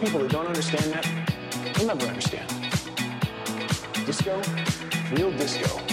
People that don't understand that will never understand. Disco, real disco,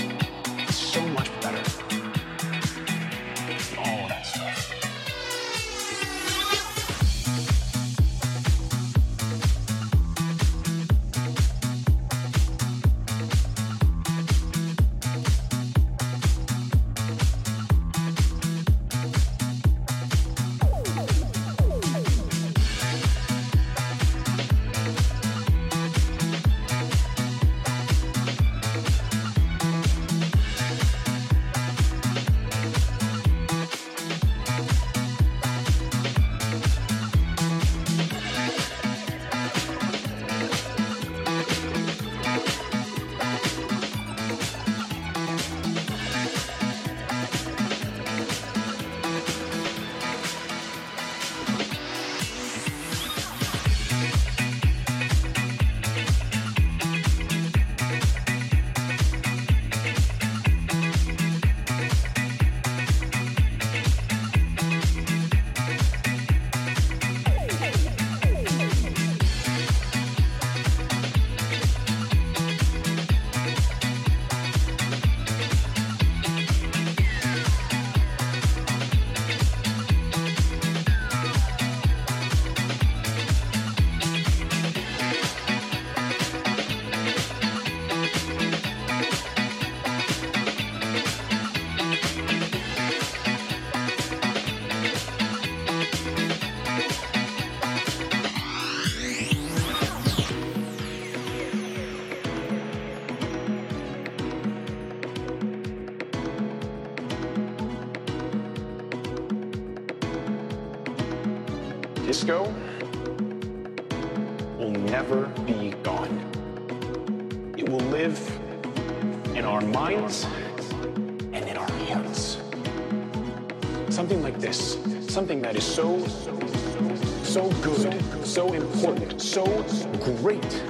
great,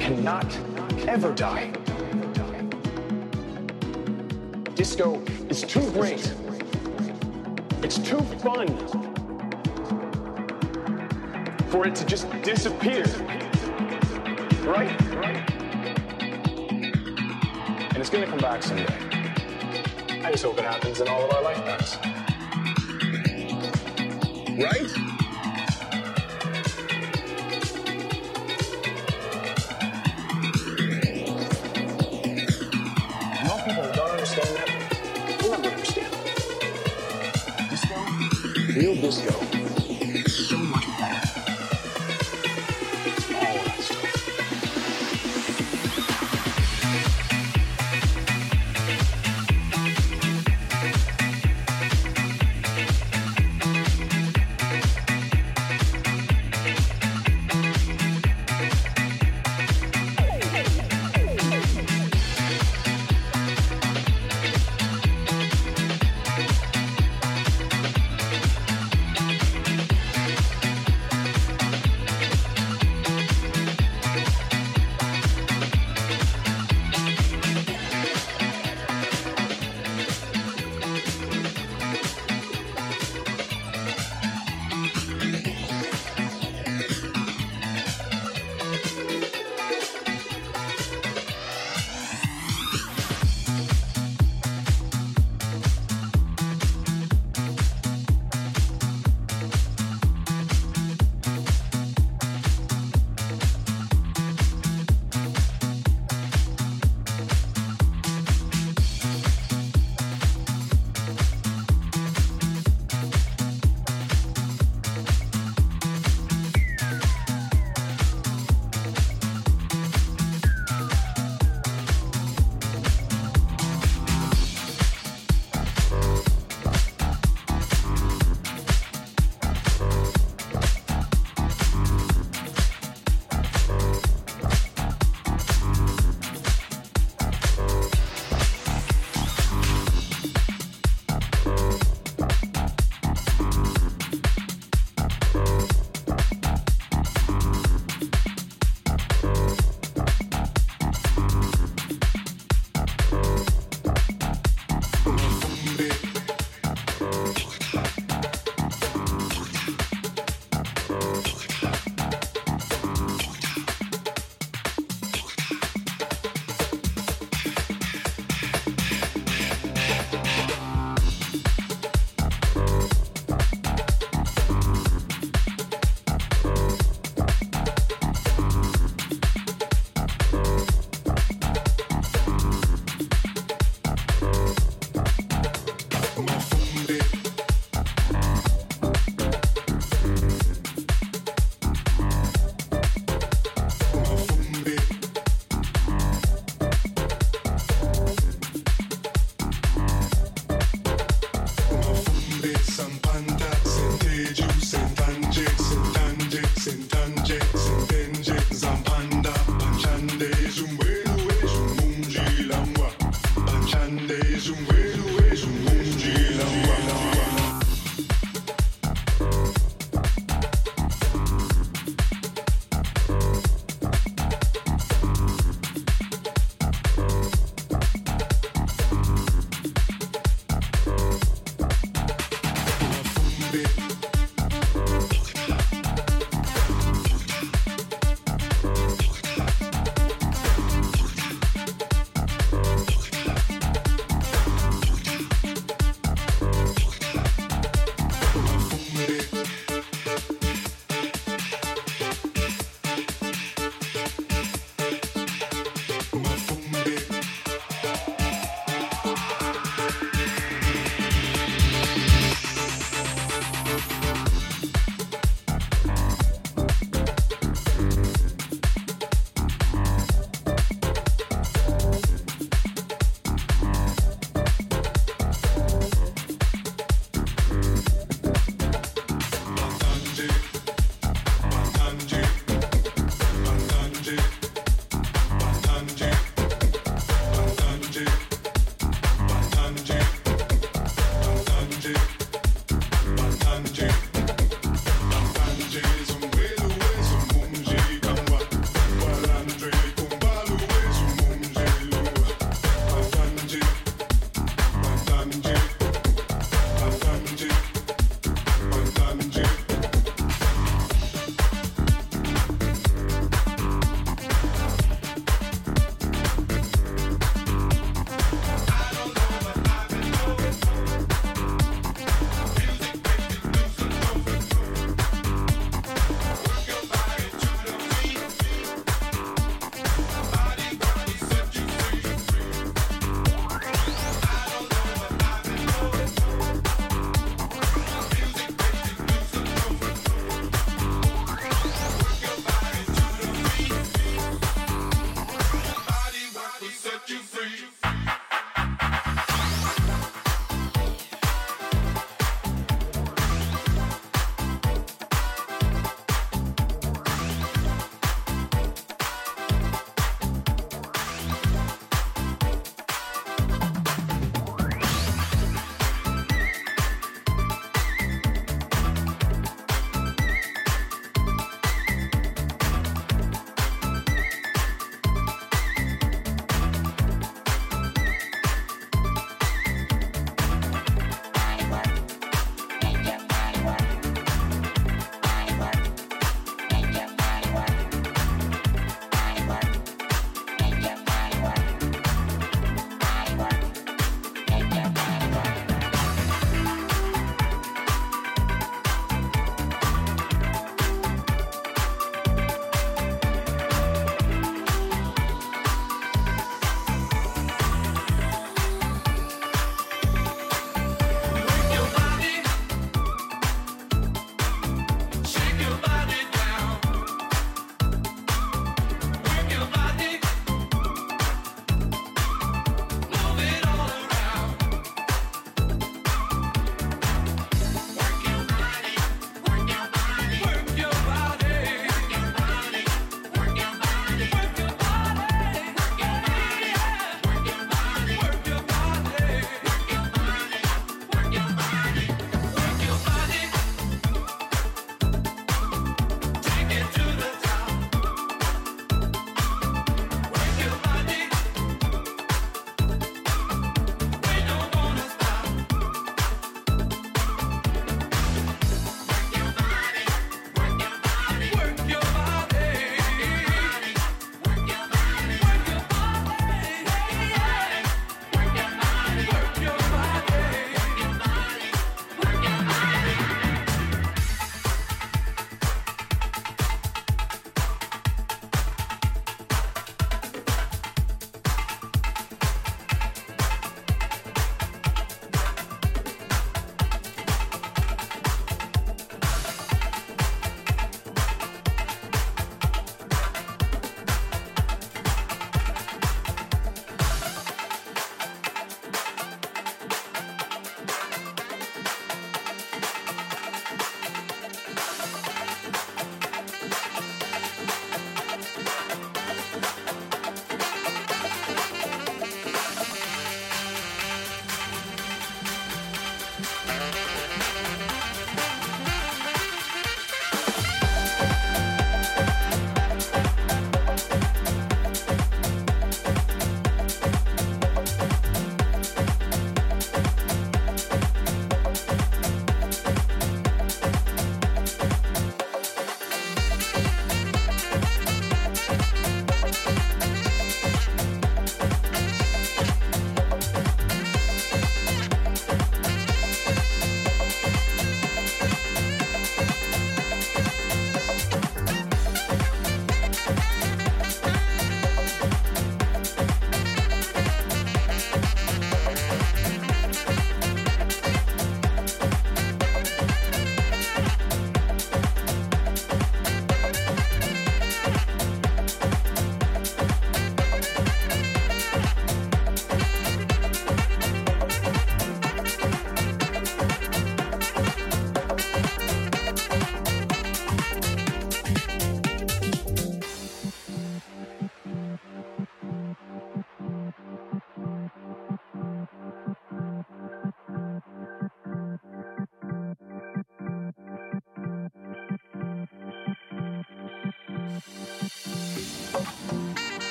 cannot ever die. Disco is too great. It's too fun for it to just disappear. Right? And it's gonna come back someday. I just hope it happens in all of our lifetimes. Right?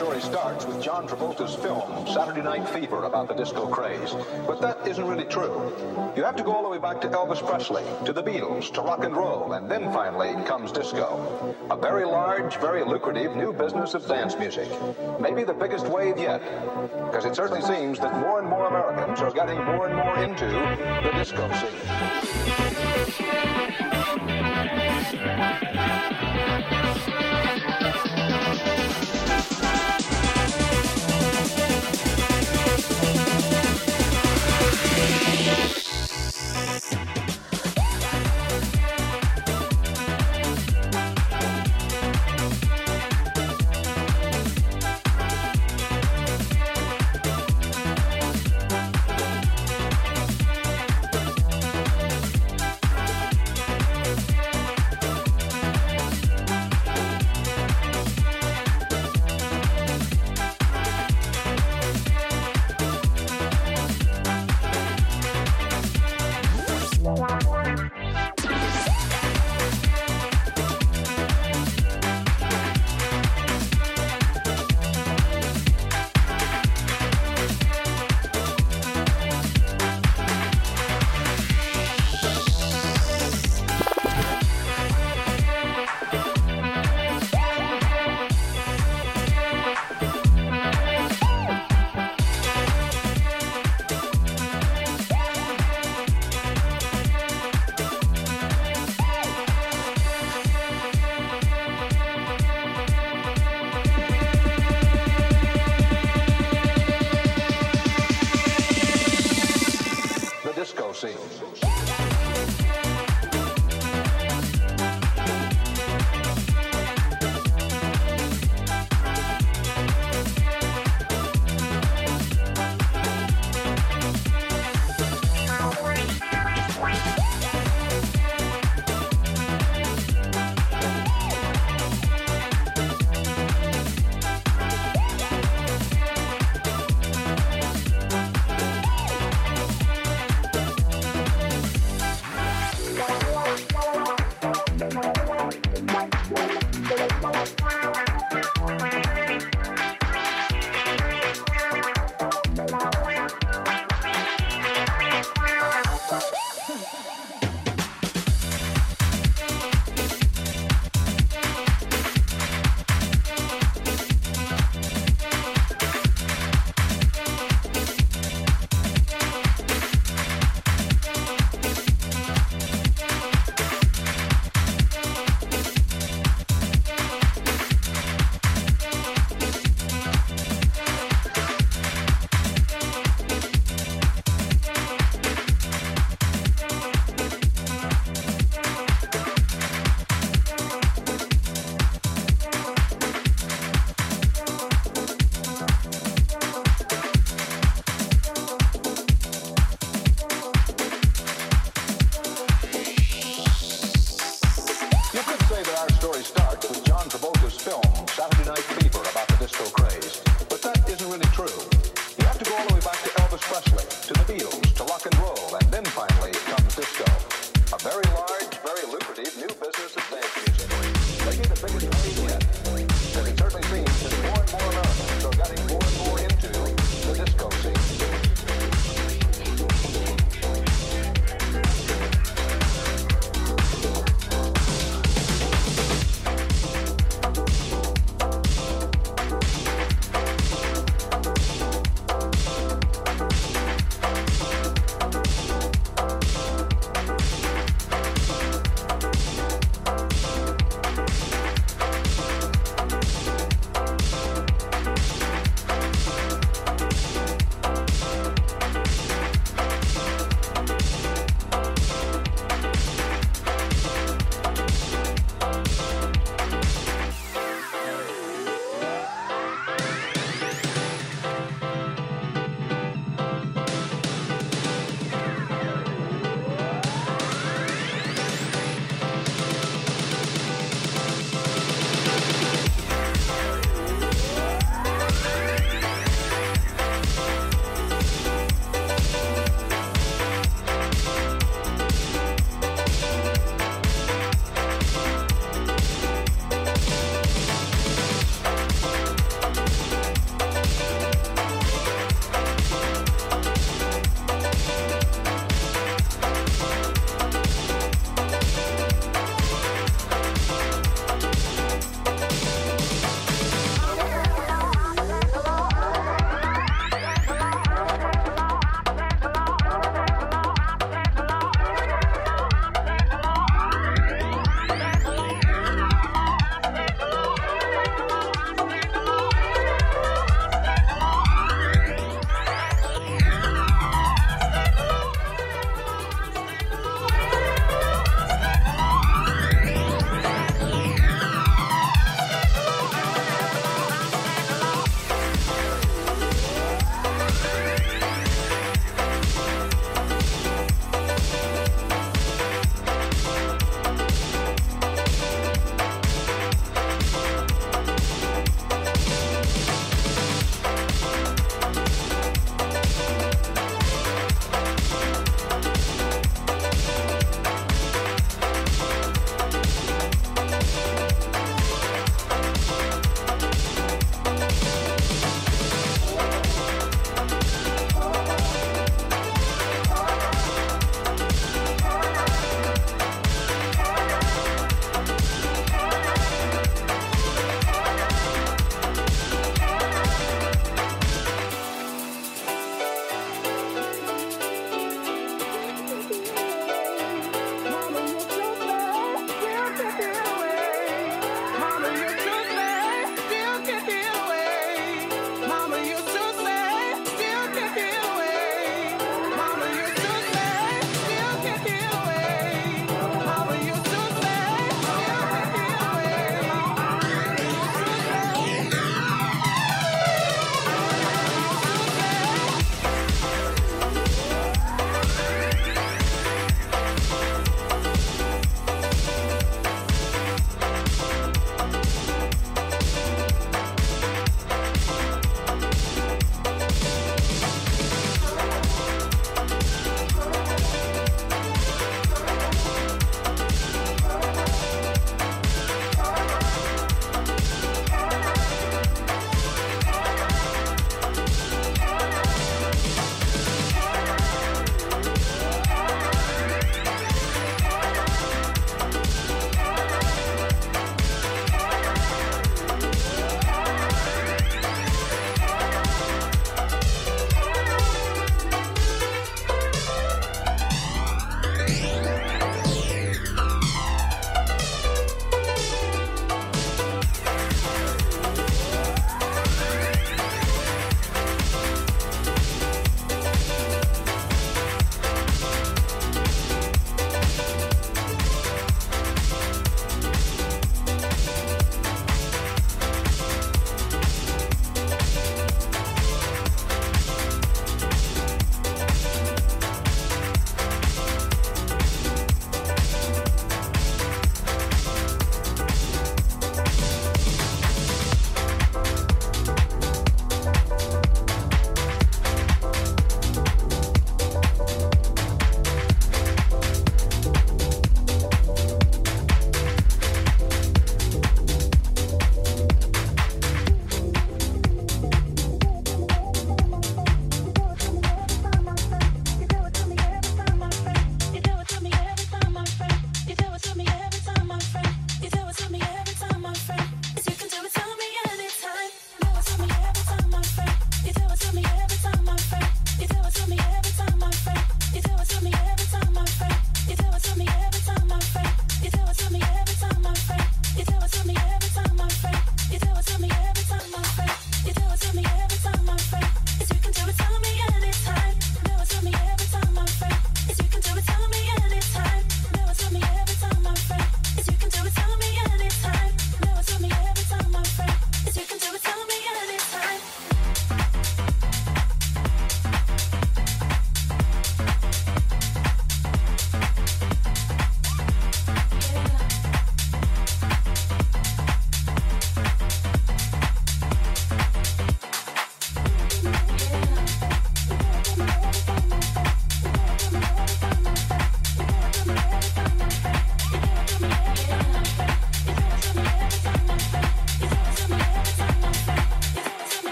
Story starts with John Travolta's film, Saturday Night Fever, about the disco craze. But that isn't really true. You have to go all the way back to Elvis Presley, to the Beatles, to rock and roll, and then finally comes disco. A very large, very lucrative new business of dance music. Maybe the biggest wave yet. Because it certainly seems that more and more Americans are getting more and more into the disco scene.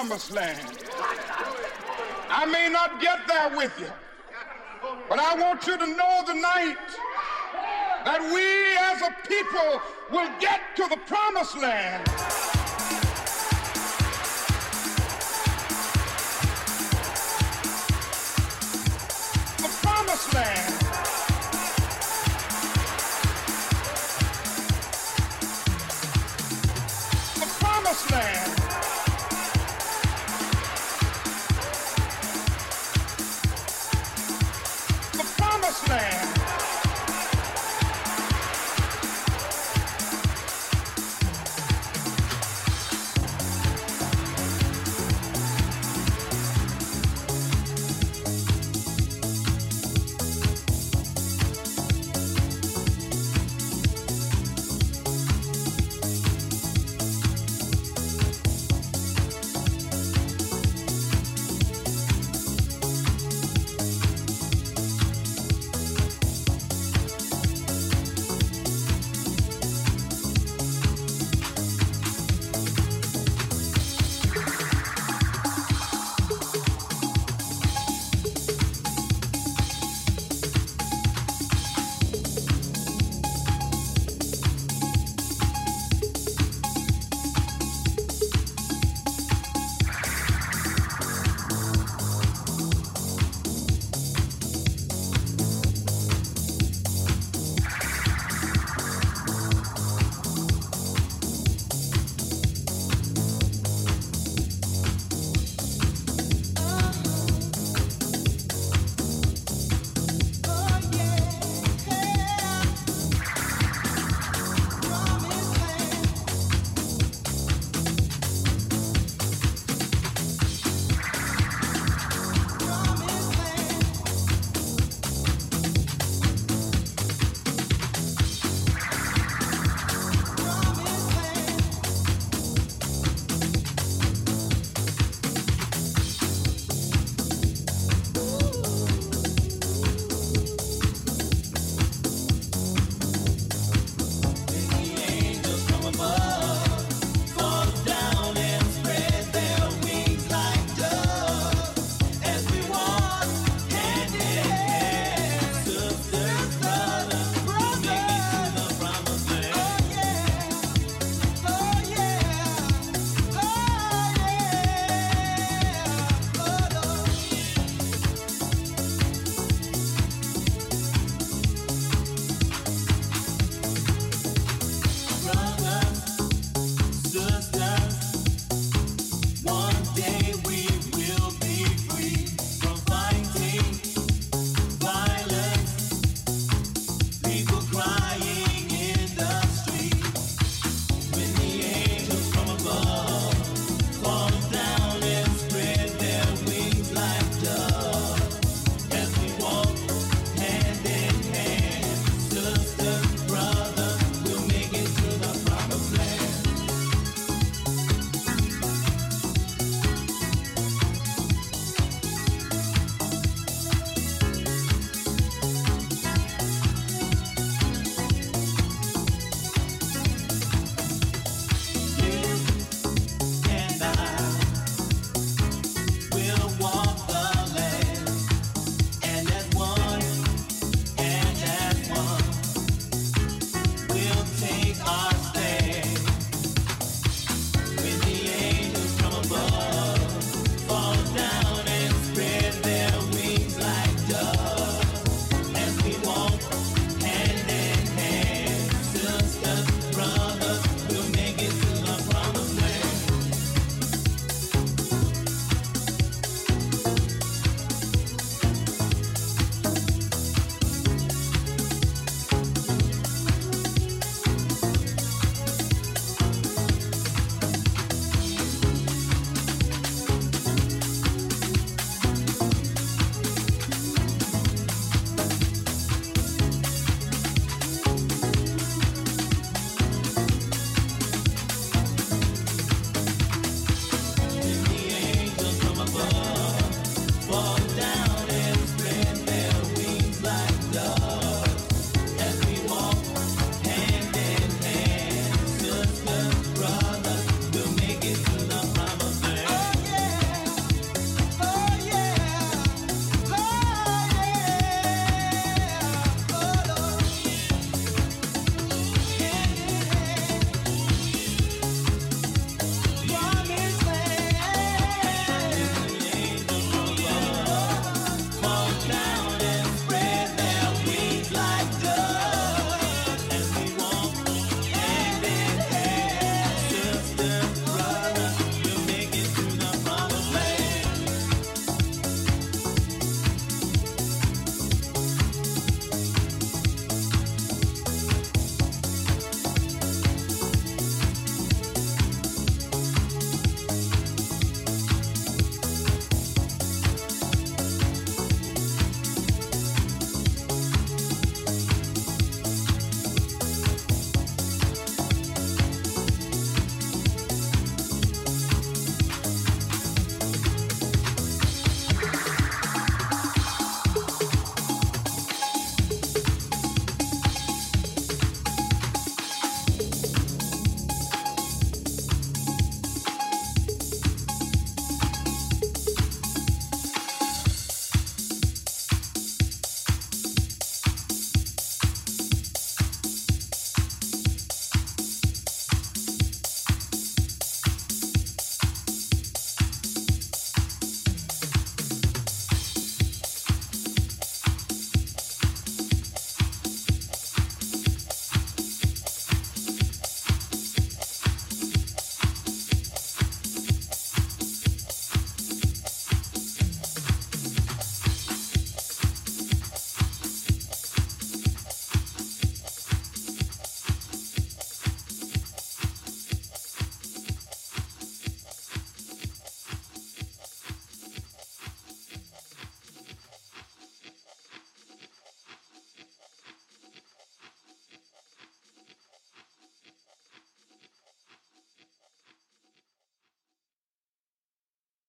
Promised land. I may not get there with you, but I want you to know tonight that we as a people will get to the promised land.